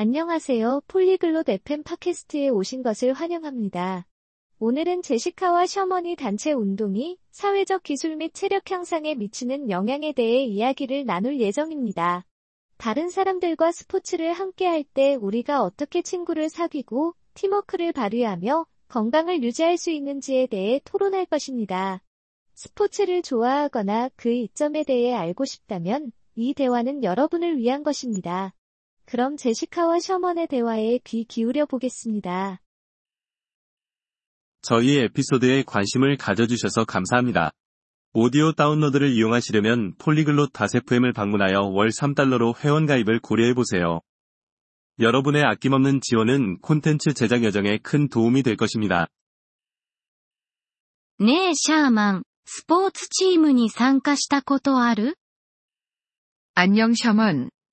안녕하세요. 폴리글롯 FM 팟캐스트에 오신 것을 환영합니다. 오늘은 제시카와 셔먼이 단체 운동이 사회적 기술 및 체력 향상에 미치는 영향에 대해 이야기를 나눌 예정입니다. 다른 사람들과 스포츠를 함께 할 때 우리가 어떻게 친구를 사귀고 팀워크를 발휘하며 건강을 유지할 수 있는지에 대해 토론할 것입니다. 스포츠를 좋아하거나 그 이점에 대해 알고 싶다면 이 대화는 여러분을 위한 것입니다. 그럼 제시카와 셔먼의 대화에 귀 기울여 보겠습니다. 저희 에피소드에 관심을 가져주셔서 감사합니다. 오디오 다운로드를 이용하시려면 폴리글롯 다세프엠을 방문하여 월 3달러로 회원가입을 고려해보세요. 여러분의 아낌없는 지원은 콘텐츠 제작 여정에 큰 도움이 될 것입니다. 네, 샤먼. 스포츠 팀에 参加したことある? 안녕, 샤먼.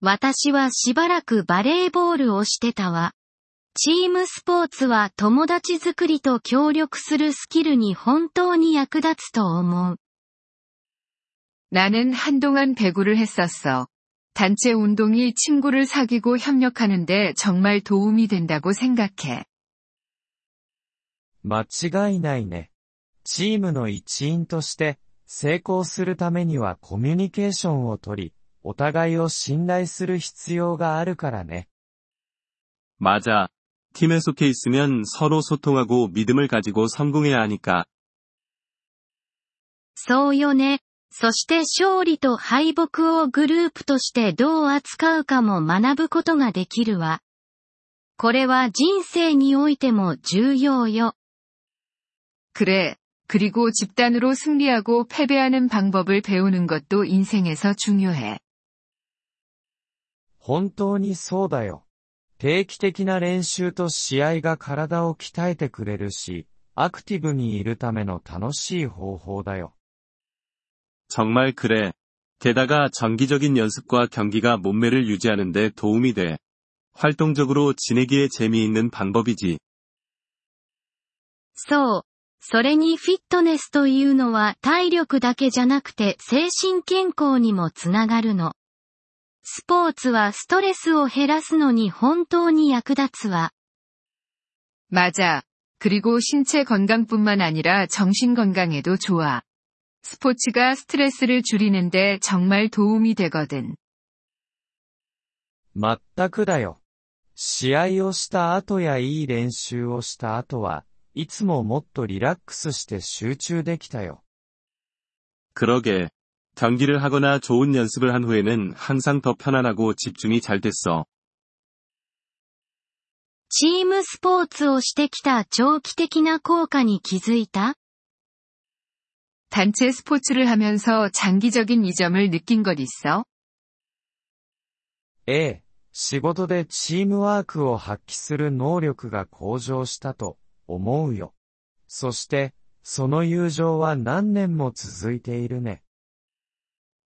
私はしばらくバレーボールをしてたわ。チームスポーツは友達作りと協力するスキルに本当に役立つと思う。 나는 한동안 배구를 했었어. 단체 운동이 친구를 사귀고 협력하는데 정말 도움이 된다고 생각해. 間違いないね。チームの一員として成功するためにはコミュニケーションをとり、 お互いを信頼する必要があるからね。 맞아. 팀에 속해 있으면 서로 소통하고 믿음을 가지고 성공해야 하니까. そうよね。そして勝利と敗北をグループとしてどう扱うかも学ぶことができるわ。これは人生においても重要よ。 그래. 그리고 집단으로 승리하고 패배하는 방법을 배우는 것도 인생에서 중요해. 本当にそうだよ。定期的な練習と試合が体を鍛えてくれるし、アクティブにいるための楽しい方法だよ。 정말 그래. 게다가 정기적인 연습과 경기가 몸매를 유지하는데 도움이 돼. 활동적으로 지내기에 재미있는 방법이지. そう。それにフィットネスというのは体力だけじゃなくて精神健康にもつながるの。 スポーツはストレスを減らすのに本当に役立つわ。 맞아. 그리고 신체 건강뿐만 아니라 정신 건강에도 좋아. 스포츠가 스트레스를 줄이는데 정말 도움이 되거든. まったくだよ。試合をした後やいい練習をした後は、いつももっとリラックスして集中できたよ。 그러게. 경기를 하거나 좋은 연습을 한 후에는 항상 더 편안하고 집중이 잘 됐어. チームスポーツをしてきた長期的な効果に気づいた 단체 스포츠를 하면서 장기적인 이점을 느낀 것 있어? ええ、仕事でチームワークを発揮する能力が向上したと思うよ。そして、その友情は何年も続いているね。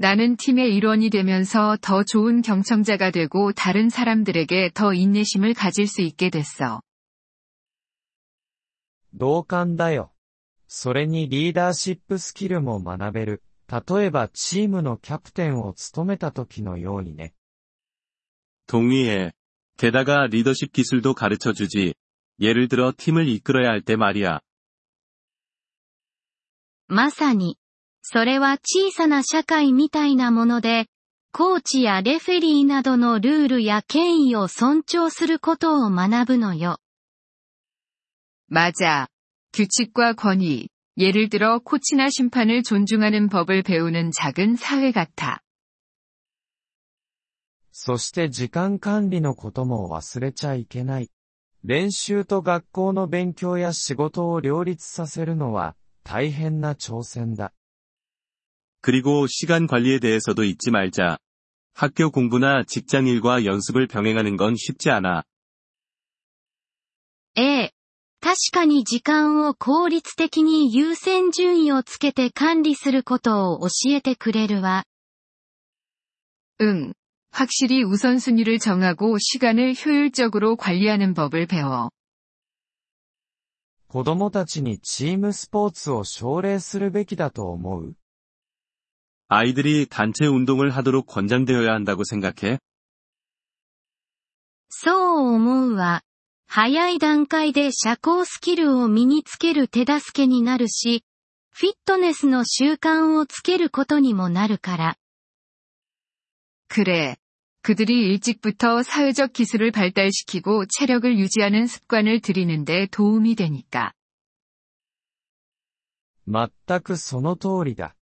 나는 팀의 일원이 되면서 더 좋은 경청자가 되고 다른 사람들에게 더 인내심을 가질 수 있게 됐어. 同感だよ。それにリーダーシップスキルも学べる。例えばチームのキャプテンを務めた時のようにね。 동의해. 게다가 리더십 기술도 가르쳐 주지. 예를 들어 팀을 이끌어야 할 때 말이야. まさに。 それは小さな社会みたいなもので、コーチやレフェリーなどのルールや権威を尊重することを学ぶのよ。 맞아. 규칙과 권위, 예를 들어 코치나 심판을 존중하는 법을 배우는 작은 사회 같아. そして時間管理のことも忘れちゃいけない。練習と学校の勉強や仕事を両立させるのは大変な挑戦だ。 그리고 시간 관리에 대해서도 잊지 말자. 학교 공부나 직장 일과 연습을 병행하는 건 쉽지 않아. ええ。確かに時間を効率的に優先順位をつけて管理することを教えてくれるわ。 응. 확실히 우선순위를 정하고 시간을 효율적으로 관리하는 법을 배워. 子供たちにチームスポーツを奨励するべきだと思う。 아이들이 단체 운동을 하도록 권장되어야 한다고 생각해? そう思うわ。早い段階で社交スキルを身につける手助けになるし、フィットネスの習慣をつけることにもなるから。 그래. 그들이 일찍부터 사회적 기술을 발달시키고 체력을 유지하는 습관을 들이는데 도움이 되니까. 全くその通りだ。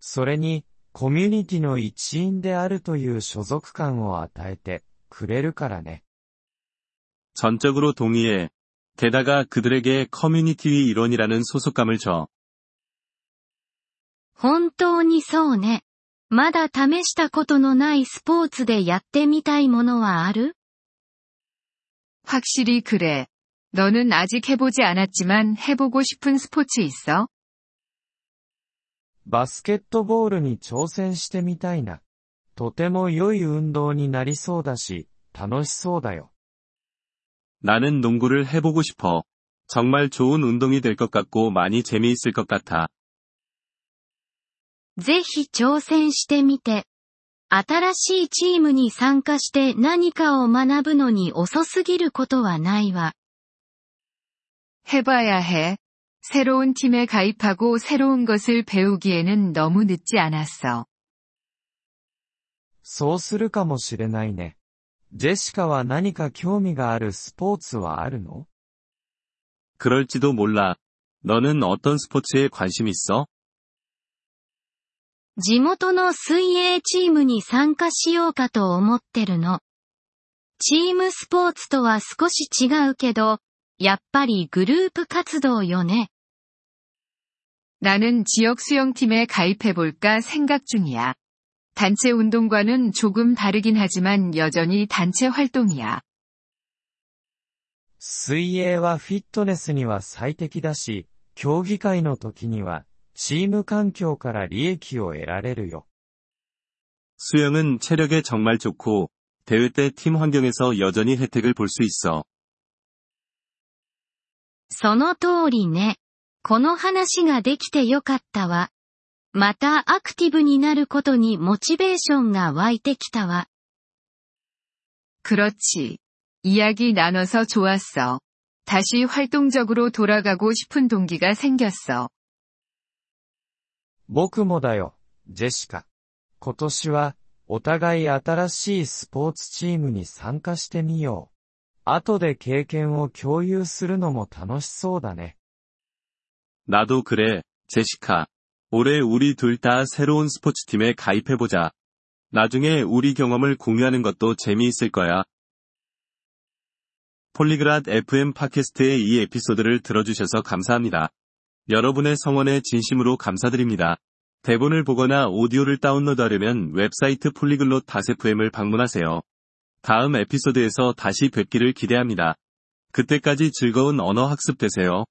それに、 コミュニティの一員であるという所属感を与えてくれるからね。 전적으로 동의해. 게다가 그들에게 커뮤니티의 일원이라는 소속감을 줘. 本当にそうね。まだ試したことのないスポーツでやってみたいものはある 확실히 그래. 너는 아직 해보지 않았지만 해보고 싶은 스포츠 있어? バスケットボールに挑戦してみたいな。とても良い運動になりそうだし、楽しそうだよ。 나는 농구를 해보고 싶어. 정말 좋은 운동이 될 것 같고 많이 재미있을 것 같아. ぜひ挑戦してみて。新しいチームに参加して何かを学ぶのに遅すぎることはないわ。 해봐야 해. 새로운 팀에 가입하고 새로운 것을 배우기에는 너무 늦지 않았어. そうするかもしれないね。ジェシカは何か興味があるスポーツはあるの 그럴지도 몰라. 너는 어떤 스포츠에 관심 있어? 地元の水泳チームに参加しようかと思ってるの。チームスポーツとは少し違うけど、 やっぱりグループ活動よね。 나는 지역 수영팀에 가입해볼까 생각 중이야. 단체 운동과는 조금 다르긴 하지만 여전히 단체 활동이야. 水泳はフィットネスには最適だし、競技会の時には、チーム環境から利益を得られるよ。 수영은 체력에 정말 좋고, 대회 때 팀 환경에서 여전히 혜택을 볼 수 있어. その通りね。この話ができてよかったわ。またアクティブになることにモチベーションが湧いてきたわ。 그렇지. 이야기 나눠서 좋았어. 다시 활동적으로 돌아가고 싶은 동기가 생겼어. 僕もだよ、ジェシカ。今年は、お互い新しいスポーツチームに参加してみよう。 後で経験を共有するのも楽しそうだね。 나도 그래, 제시카. 올해 우리 둘 다 새로운 스포츠팀에 가입해보자. 나중에 우리 경험을 공유하는 것도 재미있을 거야. 폴리그랏 FM 팟캐스트의 이 에피소드를 들어주셔서 감사합니다. 여러분의 성원에 진심으로 감사드립니다. 대본을 보거나 오디오를 다운로드하려면 웹사이트 폴리글롯 다세프엠을 방문하세요. 다음 에피소드에서 다시 뵙기를 기대합니다. 그때까지 즐거운 언어 학습 되세요.